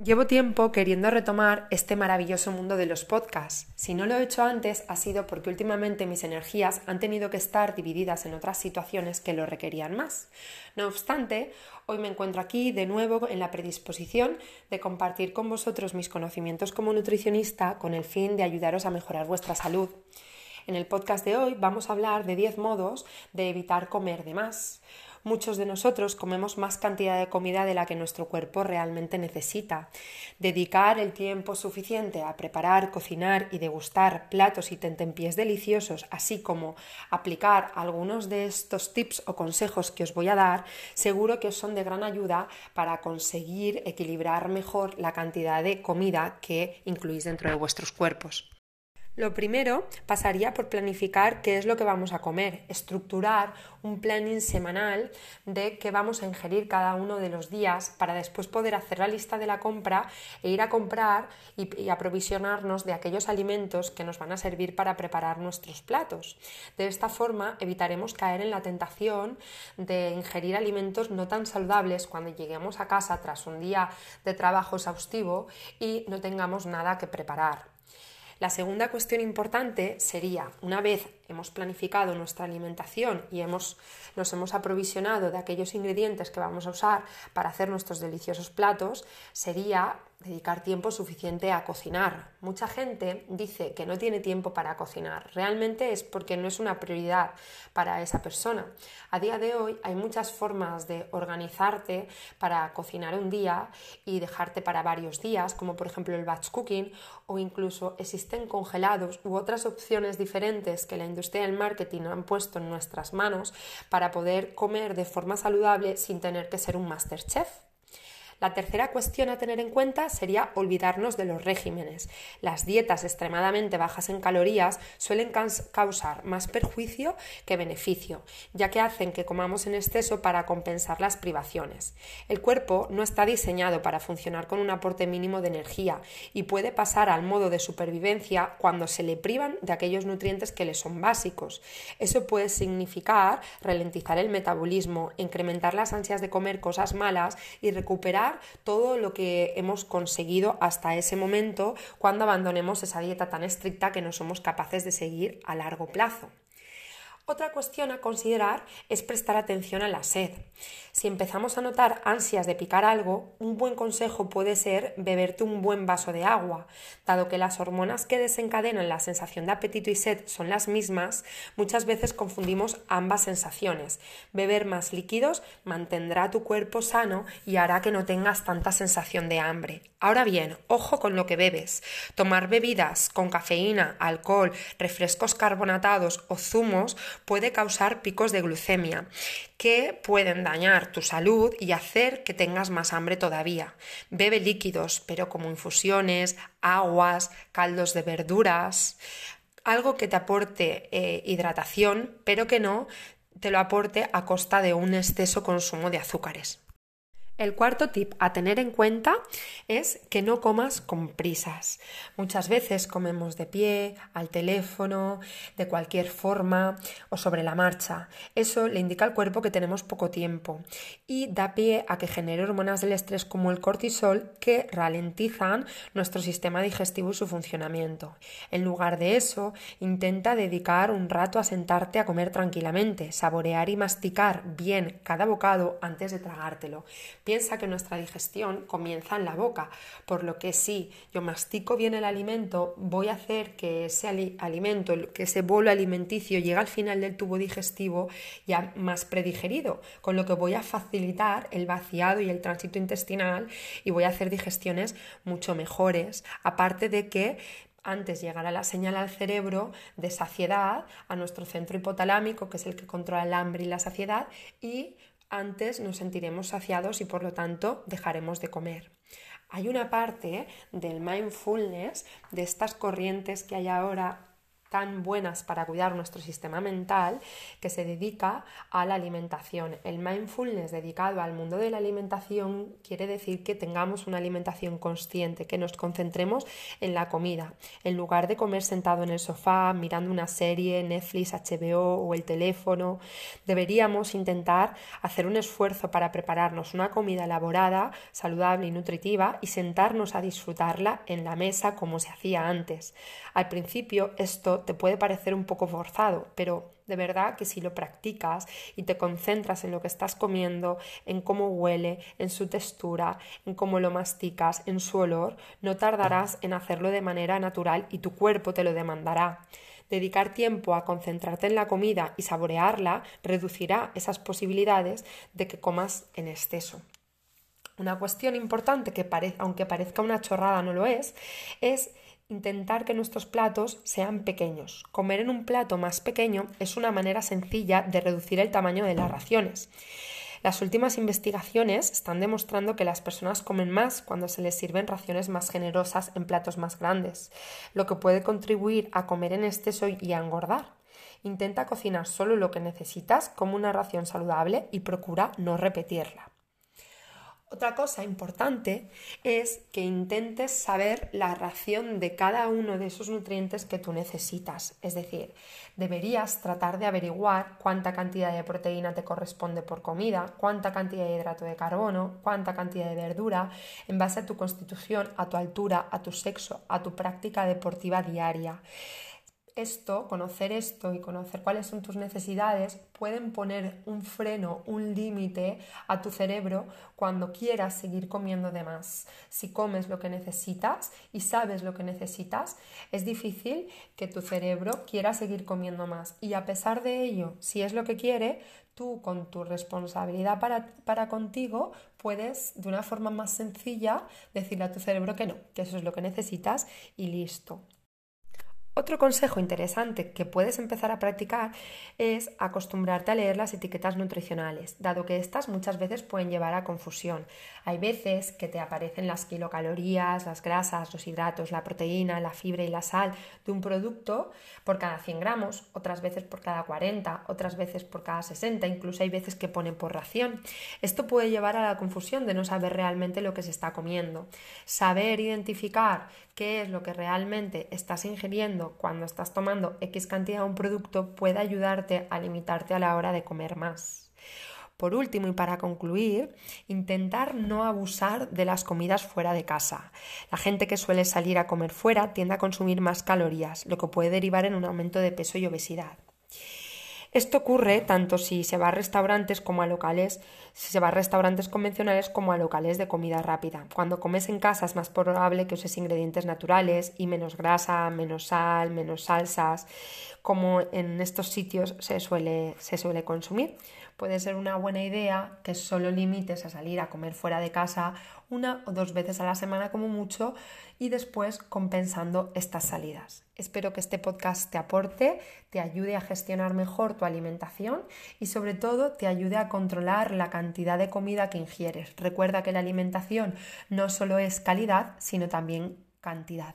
Llevo tiempo queriendo retomar este maravilloso mundo de los podcasts. Si no lo he hecho antes ha sido porque últimamente mis energías han tenido que estar divididas en otras situaciones que lo requerían más. No obstante, hoy me encuentro aquí de nuevo en la predisposición de compartir con vosotros mis conocimientos como nutricionista con el fin de ayudaros a mejorar vuestra salud. En el podcast de hoy vamos a hablar de 10 modos de evitar comer de más. Muchos de nosotros comemos más cantidad de comida de la que nuestro cuerpo realmente necesita. Dedicar el tiempo suficiente a preparar, cocinar y degustar platos y tentempiés deliciosos, así como aplicar algunos de estos tips o consejos que os voy a dar, seguro que os son de gran ayuda para conseguir equilibrar mejor la cantidad de comida que incluís dentro de vuestros cuerpos. Lo primero pasaría por planificar qué es lo que vamos a comer, estructurar un planning semanal de qué vamos a ingerir cada uno de los días para después poder hacer la lista de la compra e ir a comprar y, aprovisionarnos de aquellos alimentos que nos van a servir para preparar nuestros platos. De esta forma evitaremos caer en la tentación de ingerir alimentos no tan saludables cuando lleguemos a casa tras un día de trabajo exhaustivo y no tengamos nada que preparar. La segunda cuestión importante sería, una vez hemos planificado nuestra alimentación y hemos, nos hemos aprovisionado de aquellos ingredientes que vamos a usar para hacer nuestros deliciosos platos, sería dedicar tiempo suficiente a cocinar. Mucha gente dice que no tiene tiempo para cocinar. Realmente es porque no es una prioridad para esa persona. A día de hoy hay muchas formas de organizarte para cocinar un día y dejarte para varios días, como por ejemplo el batch cooking, o incluso existen congelados u otras opciones diferentes que la industria del marketing han puesto en nuestras manos para poder comer de forma saludable sin tener que ser un master chef. La tercera cuestión a tener en cuenta sería olvidarnos de los regímenes. Las dietas extremadamente bajas en calorías suelen causar más perjuicio que beneficio, ya que hacen que comamos en exceso para compensar las privaciones. El cuerpo no está diseñado para funcionar con un aporte mínimo de energía y puede pasar al modo de supervivencia cuando se le privan de aquellos nutrientes que le son básicos. Eso puede significar ralentizar el metabolismo, incrementar las ansias de comer cosas malas y recuperar todo lo que hemos conseguido hasta ese momento cuando abandonemos esa dieta tan estricta que no somos capaces de seguir a largo plazo. Otra cuestión a considerar es prestar atención a la sed. Si empezamos a notar ansias de picar algo, un buen consejo puede ser beberte un buen vaso de agua. Dado que las hormonas que desencadenan la sensación de apetito y sed son las mismas, muchas veces confundimos ambas sensaciones. Beber más líquidos mantendrá tu cuerpo sano y hará que no tengas tanta sensación de hambre. Ahora bien, ojo con lo que bebes. Tomar bebidas con cafeína, alcohol, refrescos carbonatados o zumos puede causar picos de glucemia que pueden dañar tu salud y hacer que tengas más hambre todavía. Bebe líquidos, pero como infusiones, aguas, caldos de verduras, algo que te aporte eh, hidratación, pero que no te lo aporte a costa de un exceso consumo de azúcares. El cuarto tip a tener en cuenta es que no comas con prisas. Muchas veces comemos de pie, al teléfono, de cualquier forma o sobre la marcha. Eso le indica al cuerpo que tenemos poco tiempo y da pie a que genere hormonas del estrés como el cortisol que ralentizan nuestro sistema digestivo y su funcionamiento. En lugar de eso, intenta dedicar un rato a sentarte a comer tranquilamente, saborear y masticar bien cada bocado antes de tragártelo piensa que nuestra digestión comienza en la boca, por lo que si yo mastico bien el alimento, voy a hacer que ese alimento, que ese bolo alimenticio llegue al final del tubo digestivo ya más predigerido, con lo que voy a facilitar el vaciado y el tránsito intestinal y voy a hacer digestiones mucho mejores, aparte de que antes llegará la señal al cerebro de saciedad, a nuestro centro hipotalámico, que es el que controla el hambre y la saciedad, y antes nos sentiremos saciados y por lo tanto dejaremos de comer. Hay una parte del mindfulness, de estas corrientes que hay ahora tan buenas para cuidar nuestro sistema mental que se dedica a la alimentación. El mindfulness dedicado al mundo de la alimentación quiere decir que tengamos una alimentación consciente, que nos concentremos en la comida. En lugar de comer sentado en el sofá, mirando una serie, Netflix, HBO o el teléfono, deberíamos intentar hacer un esfuerzo para prepararnos una comida elaborada, saludable y nutritiva y sentarnos a disfrutarla en la mesa como se hacía antes. Al principio esto te puede parecer un poco forzado, pero de verdad que si lo practicas y te concentras en lo que estás comiendo, en cómo huele, en su textura, en cómo lo masticas, en su olor, no tardarás en hacerlo de manera natural y tu cuerpo te lo demandará. Dedicar tiempo a concentrarte en la comida y saborearla reducirá esas posibilidades de que comas en exceso. Una cuestión importante que aunque parezca una chorrada no lo es, es intentar que nuestros platos sean pequeños. Comer en un plato más pequeño es una manera sencilla de reducir el tamaño de las raciones. Las últimas investigaciones están demostrando que las personas comen más cuando se les sirven raciones más generosas en platos más grandes, lo que puede contribuir a comer en exceso y a engordar. Intenta cocinar solo lo que necesitas como una ración saludable y procura no repetirla. Otra cosa importante es que intentes saber la ración de cada uno de esos nutrientes que tú necesitas. Es decir, deberías tratar de averiguar cuánta cantidad de proteína te corresponde por comida, cuánta cantidad de hidrato de carbono, cuánta cantidad de verdura, en base a tu constitución, a tu altura, a tu sexo, a tu práctica deportiva diaria esto, conocer esto y conocer cuáles son tus necesidades, pueden poner un freno, un límite a tu cerebro cuando quieras seguir comiendo de más. Si comes lo que necesitas y sabes lo que necesitas, es difícil que tu cerebro quiera seguir comiendo más. Y a pesar de ello, si es lo que quiere, tú con tu responsabilidad para, para contigo puedes de una forma más sencilla decirle a tu cerebro que no, que eso es lo que necesitas y listo. Otro consejo interesante que puedes empezar a practicar es acostumbrarte a leer las etiquetas nutricionales, dado que estas muchas veces pueden llevar a confusión. Hay veces que te aparecen las kilocalorías, las grasas, los hidratos, la proteína, la fibra y la sal de un producto por cada 100 gramos, otras veces por cada 40, otras veces por cada 60, incluso hay veces que ponen por ración. Esto puede llevar a la confusión de no saber realmente lo que se está comiendo. Saber identificar qué es lo que realmente estás ingiriendo cuando estás tomando X cantidad de un producto puede ayudarte a limitarte a la hora de comer más. Por último y para concluir, intentar no abusar de las comidas fuera de casa. La gente que suele salir a comer fuera tiende a consumir más calorías, lo que puede derivar en un aumento de peso y obesidad. Esto ocurre tanto si se va a restaurantes como a locales, si se va a restaurantes convencionales como a locales de comida rápida. Cuando comes en casa es más probable que uses ingredientes naturales y menos grasa, menos sal, menos salsas, como en estos sitios se suele, se suele consumir. Puede ser una buena idea que solo limites a salir a comer fuera de casa una o dos veces a la semana como mucho y después compensando estas salidas. Espero que este podcast te aporte, te ayude a gestionar mejor tu alimentación y sobre todo te ayude a controlar la cantidad de comida que ingieres. Recuerda que la alimentación no solo es calidad, sino también cantidad.